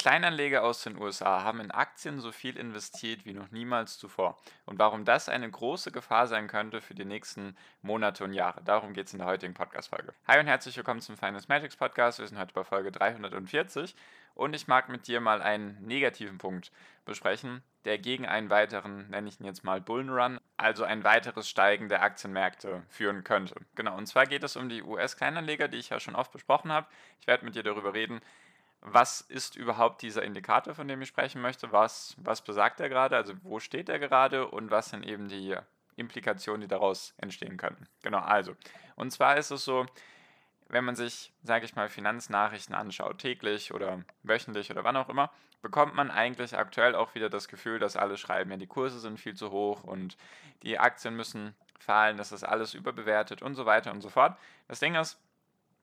Kleinanleger aus den USA haben in Aktien so viel investiert wie noch niemals zuvor. Und warum das eine große Gefahr sein könnte für die nächsten Monate und Jahre. Darum geht es in der heutigen Podcast-Folge. Hi und herzlich willkommen zum Finance Magics Podcast. Wir sind heute bei Folge 340 und ich mag mit dir mal einen negativen Punkt besprechen, der gegen einen weiteren, nenne ich ihn jetzt mal Bullenrun, also ein weiteres Steigen der Aktienmärkte führen könnte. Genau, und zwar geht es um die US-Kleinanleger, die ich ja schon oft besprochen habe. Ich werde mit dir darüber reden, was ist überhaupt dieser Indikator, von dem ich sprechen möchte? Was, was besagt er gerade? Also wo steht er gerade und was sind eben die Implikationen, die daraus entstehen könnten? Genau, also. Und zwar ist es so, wenn man sich, sage ich mal, Finanznachrichten anschaut, täglich oder wöchentlich oder wann auch immer, bekommt man eigentlich aktuell auch wieder das Gefühl, dass alle schreiben, ja, die Kurse sind viel zu hoch und die Aktien müssen fallen, das ist alles überbewertet und so weiter und so fort. Das Ding ist,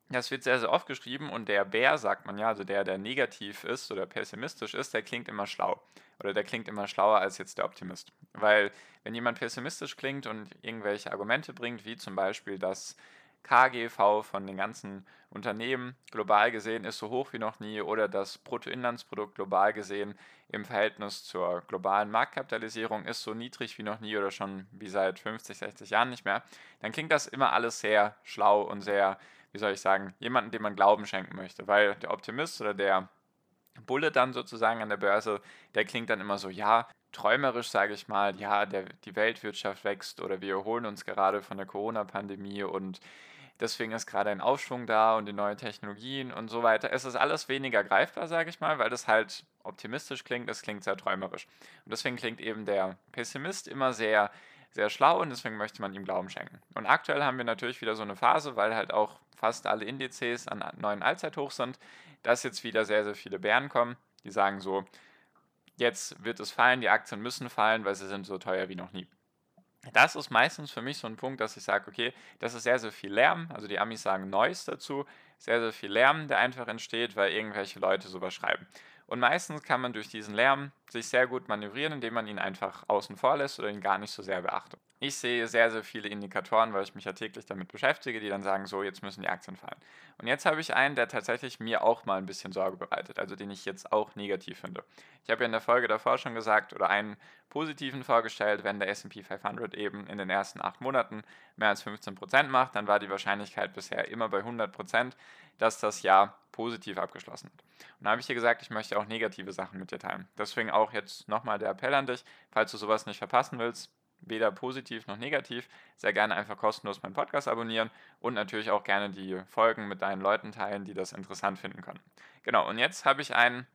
das wird sehr, sehr oft geschrieben und der Bär, sagt man ja, also der, der negativ ist oder pessimistisch ist, der klingt immer schlau. Oder der klingt immer schlauer als jetzt der Optimist. Weil wenn jemand pessimistisch klingt und irgendwelche Argumente bringt, wie zum Beispiel, dass KGV von den ganzen Unternehmen global gesehen ist so hoch wie noch nie oder das Bruttoinlandsprodukt global gesehen im Verhältnis zur globalen Marktkapitalisierung ist so niedrig wie noch nie oder schon wie seit 50, 60 Jahren nicht mehr, dann klingt das immer alles sehr schlau und sehr wie soll ich sagen, jemanden, dem man Glauben schenken möchte. Weil der Optimist oder der Bulle dann sozusagen an der Börse, der klingt dann immer so, ja, träumerisch sage ich mal, ja, der, die Weltwirtschaft wächst oder wir erholen uns gerade von der Corona-Pandemie und deswegen ist gerade ein Aufschwung da und die neuen Technologien und so weiter. Es ist alles weniger greifbar, sage ich mal, weil das halt optimistisch klingt, es klingt sehr träumerisch. Und deswegen klingt eben der Pessimist immer sehr sehr schlau und deswegen möchte man ihm Glauben schenken. Und aktuell haben wir natürlich wieder so eine Phase, weil halt auch fast alle Indizes an neuen Allzeithochs sind, dass jetzt wieder sehr, sehr viele Bären kommen, die sagen so, jetzt wird es fallen, die Aktien müssen fallen, weil sie sind so teuer wie noch nie. Das ist meistens für mich so ein Punkt, dass ich sage, okay, das ist sehr, sehr viel Lärm, also die Amis sagen Noise dazu, sehr, sehr viel Lärm, der einfach entsteht, weil irgendwelche Leute sowas schreiben. Und meistens kann man durch diesen Lärm sich sehr gut manövrieren, indem man ihn einfach außen vor lässt oder ihn gar nicht so sehr beachtet. Ich sehe sehr, sehr viele Indikatoren, weil ich mich ja täglich damit beschäftige, die dann sagen, so, jetzt müssen die Aktien fallen. Und jetzt habe ich einen, der tatsächlich mir auch mal ein bisschen Sorge bereitet, also den ich jetzt auch negativ finde. Ich habe ja in der Folge davor schon gesagt oder einen positiven vorgestellt, wenn der SP 500 eben in den ersten acht Monaten mehr als 15% macht, dann war die Wahrscheinlichkeit bisher immer bei 100%, dass das Jahr positiv abgeschlossen hat. Und da habe ich dir gesagt, ich möchte auch negative Sachen mit dir teilen. Deswegen auch jetzt nochmal der Appell an dich, falls du sowas nicht verpassen willst, weder positiv noch negativ, sehr gerne einfach kostenlos meinen Podcast abonnieren und natürlich auch gerne die Folgen mit deinen Leuten teilen, die das interessant finden können. Genau, und jetzt habe ich einen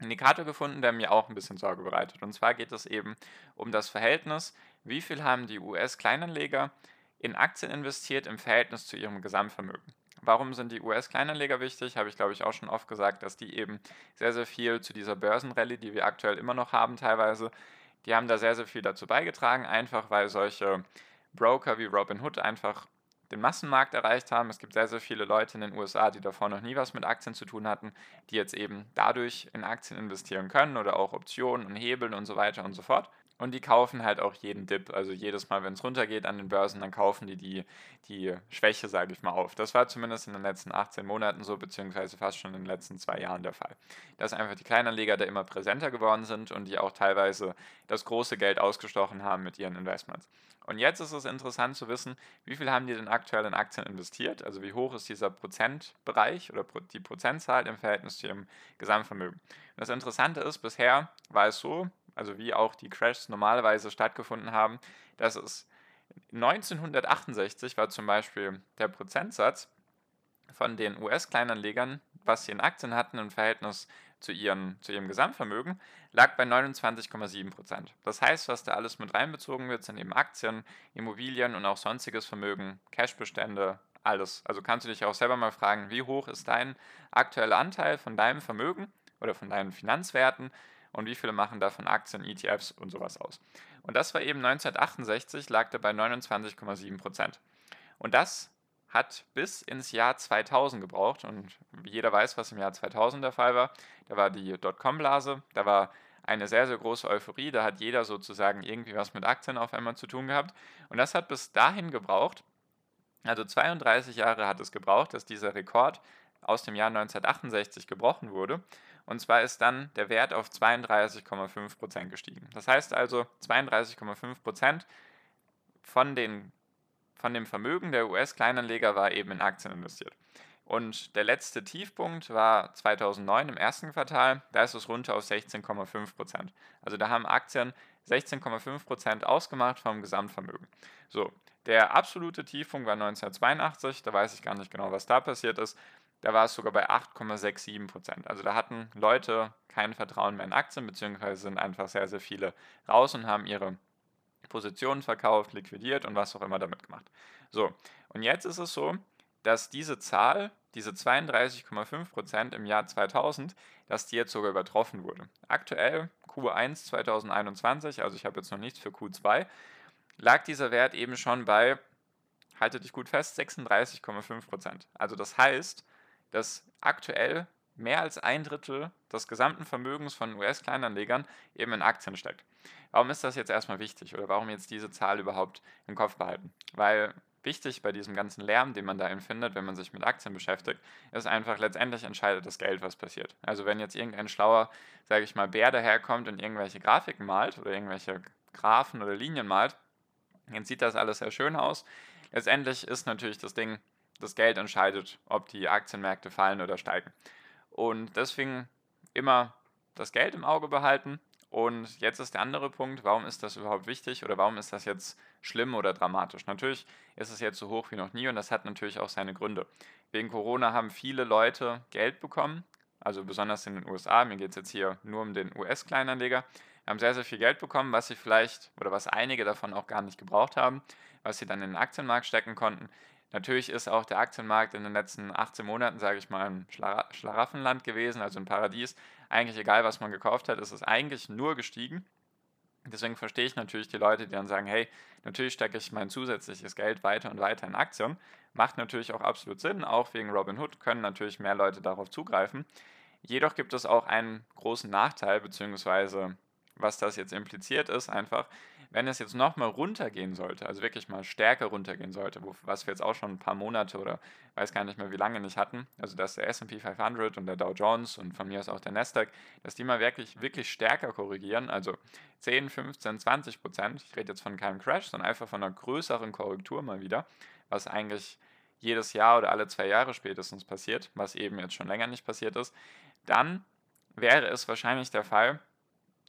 Indikator gefunden, der mir auch ein bisschen Sorge bereitet. Und zwar geht es eben um das Verhältnis, wie viel haben die US-Kleinanleger in Aktien investiert im Verhältnis zu ihrem Gesamtvermögen. Warum sind die US-Kleinanleger wichtig? Habe ich, glaube ich, auch schon oft gesagt, dass die eben sehr, sehr viel zu dieser Börsenrallye, die wir aktuell immer noch haben, teilweise, die haben da sehr, sehr viel dazu beigetragen, einfach weil solche Broker wie Robinhood einfach den Massenmarkt erreicht haben. Es gibt sehr, sehr viele Leute in den USA, die davor noch nie was mit Aktien zu tun hatten, die jetzt eben dadurch in Aktien investieren können oder auch Optionen und Hebeln und so weiter und so fort. Und die kaufen halt auch jeden Dip. Also jedes Mal, wenn es runtergeht an den Börsen, dann kaufen die die, die Schwäche, sage ich mal, auf. Das war zumindest in den letzten 18 Monaten so, beziehungsweise fast schon in den letzten zwei Jahren der Fall. Dass einfach die Kleinanleger da immer präsenter geworden sind und die auch teilweise das große Geld ausgestochen haben mit ihren Investments. Und jetzt ist es interessant zu wissen, wie viel haben die denn aktuell in Aktien investiert? Also wie hoch ist dieser Prozentbereich oder die Prozentzahl im Verhältnis zu ihrem Gesamtvermögen? Und das Interessante ist, bisher war es so, also wie auch die Crashs normalerweise stattgefunden haben, dass es 1968 war zum Beispiel der Prozentsatz von den US-Kleinanlegern, was sie in Aktien hatten im Verhältnis zu, ihren, zu ihrem Gesamtvermögen, lag bei 29,7 Prozent. Das heißt, was da alles mit reinbezogen wird, sind eben Aktien, Immobilien und auch sonstiges Vermögen, Cashbestände, alles. Also kannst du dich auch selber mal fragen, wie hoch ist dein aktueller Anteil von deinem Vermögen oder von deinen Finanzwerten und wie viele machen davon Aktien, ETFs und sowas aus. Und das war eben 1968, lag da bei 29,7 Prozent. Und das hat bis ins Jahr 2000 gebraucht. Und jeder weiß, was im Jahr 2000 der Fall war, da war die Dotcom-Blase, da war eine sehr, sehr große Euphorie, da hat jeder sozusagen irgendwie was mit Aktien auf einmal zu tun gehabt. Und das hat bis dahin gebraucht, also 32 Jahre hat es gebraucht, dass dieser Rekord aus dem Jahr 1968 gebrochen wurde. Und zwar ist dann der Wert auf 32,5% gestiegen. Das heißt also, 32,5% von, von dem Vermögen der US-Kleinanleger war eben in Aktien investiert. Und der letzte Tiefpunkt war 2009 im ersten Quartal, da ist es runter auf 16,5%. Also da haben Aktien 16,5% ausgemacht vom Gesamtvermögen. So, der absolute Tiefpunkt war 1982, da weiß ich gar nicht genau, was da passiert ist da war es sogar bei 8,67 Prozent. Also da hatten Leute kein Vertrauen mehr in Aktien, beziehungsweise sind einfach sehr, sehr viele raus und haben ihre Positionen verkauft, liquidiert und was auch immer damit gemacht. So, und jetzt ist es so, dass diese Zahl, diese 32,5 Prozent im Jahr 2000, dass die jetzt sogar übertroffen wurde. Aktuell Q1 2021, also ich habe jetzt noch nichts für Q2, lag dieser Wert eben schon bei, haltet dich gut fest, 36,5 Prozent. Also das heißt, dass aktuell mehr als ein Drittel des gesamten Vermögens von US-Kleinanlegern eben in Aktien steckt. Warum ist das jetzt erstmal wichtig oder warum jetzt diese Zahl überhaupt im Kopf behalten? Weil wichtig bei diesem ganzen Lärm, den man da empfindet, wenn man sich mit Aktien beschäftigt, ist einfach letztendlich entscheidet das Geld, was passiert. Also wenn jetzt irgendein schlauer, sage ich mal, Bär daherkommt und irgendwelche Grafiken malt oder irgendwelche Graphen oder Linien malt, dann sieht das alles sehr schön aus. Letztendlich ist natürlich das Ding, das Geld entscheidet, ob die Aktienmärkte fallen oder steigen. Und deswegen immer das Geld im Auge behalten. Und jetzt ist der andere Punkt, warum ist das überhaupt wichtig oder warum ist das jetzt schlimm oder dramatisch? Natürlich ist es jetzt so hoch wie noch nie und das hat natürlich auch seine Gründe. Wegen Corona haben viele Leute Geld bekommen, also besonders in den USA, mir geht es jetzt hier nur um den US-Kleinanleger, haben sehr, sehr viel Geld bekommen, was sie vielleicht oder was einige davon auch gar nicht gebraucht haben, was sie dann in den Aktienmarkt stecken konnten. Natürlich ist auch der Aktienmarkt in den letzten 18 Monaten, sage ich mal, ein Schlaraffenland gewesen, also ein Paradies. Eigentlich egal, was man gekauft hat, ist es eigentlich nur gestiegen. Deswegen verstehe ich natürlich die Leute, die dann sagen, hey, natürlich stecke ich mein zusätzliches Geld weiter und weiter in Aktien. Macht natürlich auch absolut Sinn, auch wegen Robinhood können natürlich mehr Leute darauf zugreifen. Jedoch gibt es auch einen großen Nachteil, beziehungsweise was das jetzt impliziert ist, einfach, wenn es jetzt nochmal runtergehen sollte, also wirklich mal stärker runtergehen sollte, wo, was wir jetzt auch schon ein paar Monate oder weiß gar nicht mehr wie lange nicht hatten, also dass der SP 500 und der Dow Jones und von mir aus auch der Nasdaq, dass die mal wirklich, wirklich stärker korrigieren, also 10, 15, 20 Prozent, ich rede jetzt von keinem Crash, sondern einfach von einer größeren Korrektur mal wieder, was eigentlich jedes Jahr oder alle zwei Jahre spätestens passiert, was eben jetzt schon länger nicht passiert ist, dann wäre es wahrscheinlich der Fall,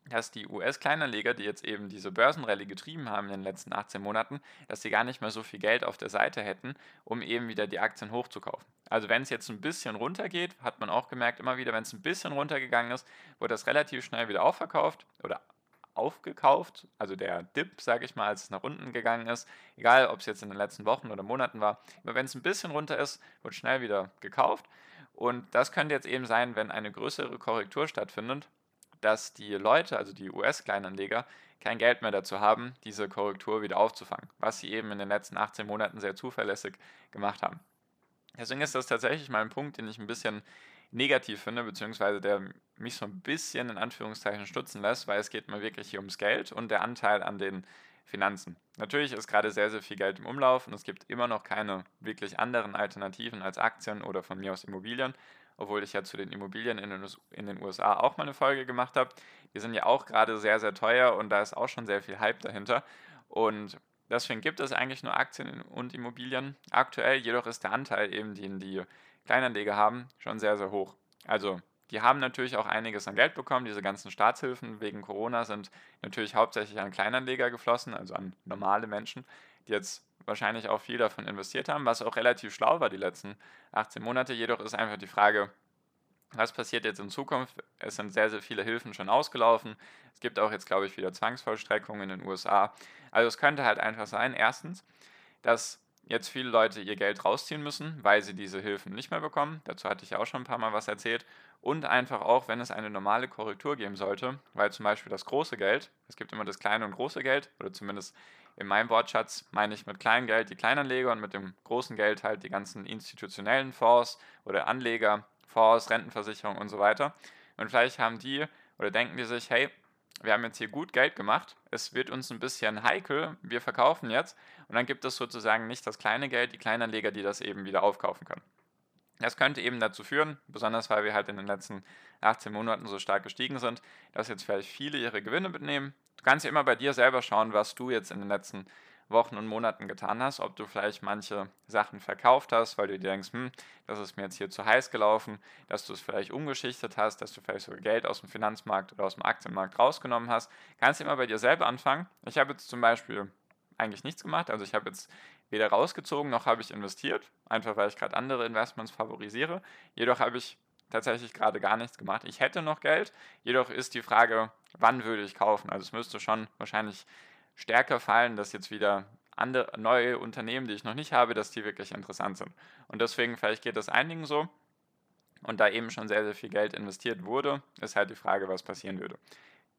dass die US-Kleinanleger, die jetzt eben diese Börsenrallye getrieben haben in den letzten 18 Monaten, dass sie gar nicht mehr so viel Geld auf der Seite hätten, um eben wieder die Aktien hochzukaufen. Also wenn es jetzt ein bisschen runtergeht, hat man auch gemerkt, immer wieder, wenn es ein bisschen runtergegangen ist, wurde das relativ schnell wieder aufverkauft oder aufgekauft. Also der Dip, sage ich mal, als es nach unten gegangen ist, egal ob es jetzt in den letzten Wochen oder Monaten war, aber wenn es ein bisschen runter ist, wird schnell wieder gekauft. Und das könnte jetzt eben sein, wenn eine größere Korrektur stattfindet, dass die Leute, also die US-Kleinanleger, kein Geld mehr dazu haben, diese Korrektur wieder aufzufangen, was sie eben in den letzten 18 Monaten sehr zuverlässig gemacht haben. Deswegen ist das tatsächlich mal ein Punkt, den ich ein bisschen negativ finde, beziehungsweise der mich so ein bisschen in Anführungszeichen stutzen lässt, weil es geht mir wirklich hier ums Geld und der Anteil an den Finanzen. Natürlich ist gerade sehr, sehr viel Geld im Umlauf und es gibt immer noch keine wirklich anderen Alternativen als Aktien oder von mir aus Immobilien obwohl ich ja zu den Immobilien in den, USA auch mal eine Folge gemacht habe. Die sind ja auch gerade sehr, sehr teuer und da ist auch schon sehr viel Hype dahinter. Und deswegen gibt es eigentlich nur Aktien und Immobilien aktuell, jedoch ist der Anteil eben, den die Kleinanleger haben, schon sehr, sehr hoch. Also die haben natürlich auch einiges an Geld bekommen. Diese ganzen Staatshilfen wegen Corona sind natürlich hauptsächlich an Kleinanleger geflossen, also an normale Menschen, die jetzt wahrscheinlich auch viel davon investiert haben, was auch relativ schlau war die letzten 18 Monate. Jedoch ist einfach die Frage, was passiert jetzt in Zukunft? Es sind sehr, sehr viele Hilfen schon ausgelaufen. Es gibt auch jetzt, glaube ich, wieder Zwangsvollstreckungen in den USA. Also es könnte halt einfach sein, erstens, dass jetzt viele Leute ihr Geld rausziehen müssen, weil sie diese Hilfen nicht mehr bekommen. Dazu hatte ich auch schon ein paar Mal was erzählt. und einfach auch, wenn es eine normale Korrektur geben sollte, weil zum Beispiel das große Geld, es gibt immer das kleine und große Geld, oder zumindest in meinem Wortschatz meine ich mit kleinem Geld die Kleinanleger und mit dem großen Geld halt die ganzen institutionellen Fonds oder Anleger, Fonds, Rentenversicherung und so weiter. Und vielleicht haben die oder denken die sich, hey, wir haben jetzt hier gut Geld gemacht, es wird uns ein bisschen heikel, wir verkaufen jetzt und dann gibt es sozusagen nicht das kleine Geld, die Kleinanleger, die das eben wieder aufkaufen können. Das könnte eben dazu führen, besonders weil wir halt in den letzten 18 Monaten so stark gestiegen sind, dass jetzt vielleicht viele ihre Gewinne mitnehmen. Du kannst ja immer bei dir selber schauen, was du jetzt in den letzten Wochen und Monaten getan hast, ob du vielleicht manche Sachen verkauft hast, weil du dir denkst, hm, das ist mir jetzt hier zu heiß gelaufen, dass du es vielleicht umgeschichtet hast, dass du vielleicht sogar Geld aus dem Finanzmarkt oder aus dem Aktienmarkt rausgenommen hast. Kannst immer bei dir selber anfangen. Ich habe jetzt zum Beispiel eigentlich nichts gemacht, also ich habe jetzt weder rausgezogen noch habe ich investiert, einfach weil ich gerade andere Investments favorisiere. Jedoch habe ich tatsächlich gerade gar nichts gemacht. Ich hätte noch Geld, jedoch ist die Frage, wann würde ich kaufen? Also es müsste schon wahrscheinlich stärker fallen, dass jetzt wieder andere, neue Unternehmen, die ich noch nicht habe, dass die wirklich interessant sind. Und deswegen, vielleicht geht das einigen so. Und da eben schon sehr, sehr viel Geld investiert wurde, ist halt die Frage, was passieren würde.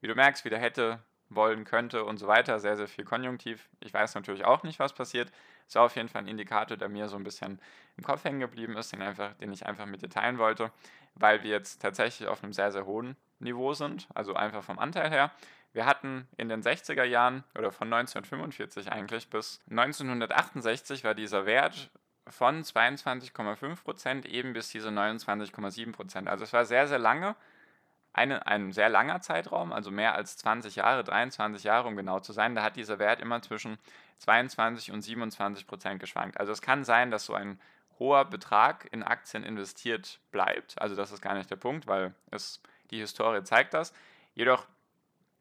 Wie du merkst, wieder hätte, wollen könnte und so weiter, sehr, sehr viel Konjunktiv. Ich weiß natürlich auch nicht, was passiert. Es war auf jeden Fall ein Indikator, der mir so ein bisschen im Kopf hängen geblieben ist, den, einfach, den ich einfach mit dir teilen wollte, weil wir jetzt tatsächlich auf einem sehr, sehr hohen Niveau sind, also einfach vom Anteil her. Wir hatten in den 60er Jahren oder von 1945 eigentlich bis 1968 war dieser Wert von 22,5 Prozent eben bis diese 29,7 Prozent. Also es war sehr, sehr lange, eine, ein sehr langer Zeitraum, also mehr als 20 Jahre, 23 Jahre, um genau zu sein. Da hat dieser Wert immer zwischen 22 und 27 Prozent geschwankt. Also es kann sein, dass so ein hoher Betrag in Aktien investiert bleibt. Also das ist gar nicht der Punkt, weil es, die Historie zeigt das. Jedoch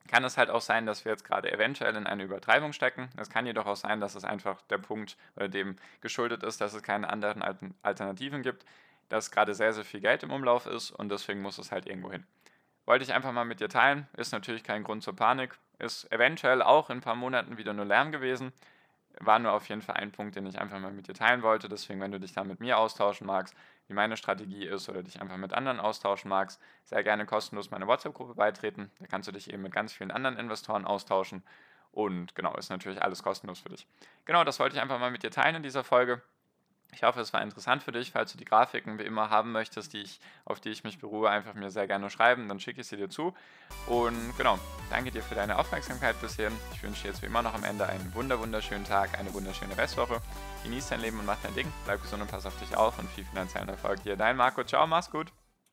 kann es halt auch sein, dass wir jetzt gerade eventuell in eine Übertreibung stecken. Es kann jedoch auch sein, dass es einfach der Punkt oder dem geschuldet ist, dass es keine anderen Alternativen gibt, dass gerade sehr, sehr viel Geld im Umlauf ist und deswegen muss es halt irgendwo hin. Wollte ich einfach mal mit dir teilen, ist natürlich kein Grund zur Panik, ist eventuell auch in ein paar Monaten wieder nur Lärm gewesen, war nur auf jeden Fall ein Punkt, den ich einfach mal mit dir teilen wollte. Deswegen, wenn du dich da mit mir austauschen magst, wie meine Strategie ist oder dich einfach mit anderen austauschen magst, sehr gerne kostenlos meine WhatsApp-Gruppe beitreten. Da kannst du dich eben mit ganz vielen anderen Investoren austauschen. Und genau, ist natürlich alles kostenlos für dich. Genau, das wollte ich einfach mal mit dir teilen in dieser Folge. Ich hoffe, es war interessant für dich. Falls du die Grafiken wie immer haben möchtest, die ich, auf die ich mich beruhe, einfach mir sehr gerne schreiben, dann schicke ich sie dir zu. Und genau, danke dir für deine Aufmerksamkeit bis hierhin. Ich wünsche dir jetzt wie immer noch am Ende einen wunder wunderschönen Tag, eine wunderschöne Restwoche. Genieß dein Leben und mach dein Ding. Bleib gesund und pass auf dich auf und viel finanziellen Erfolg hier. Dein Marco. Ciao, mach's gut.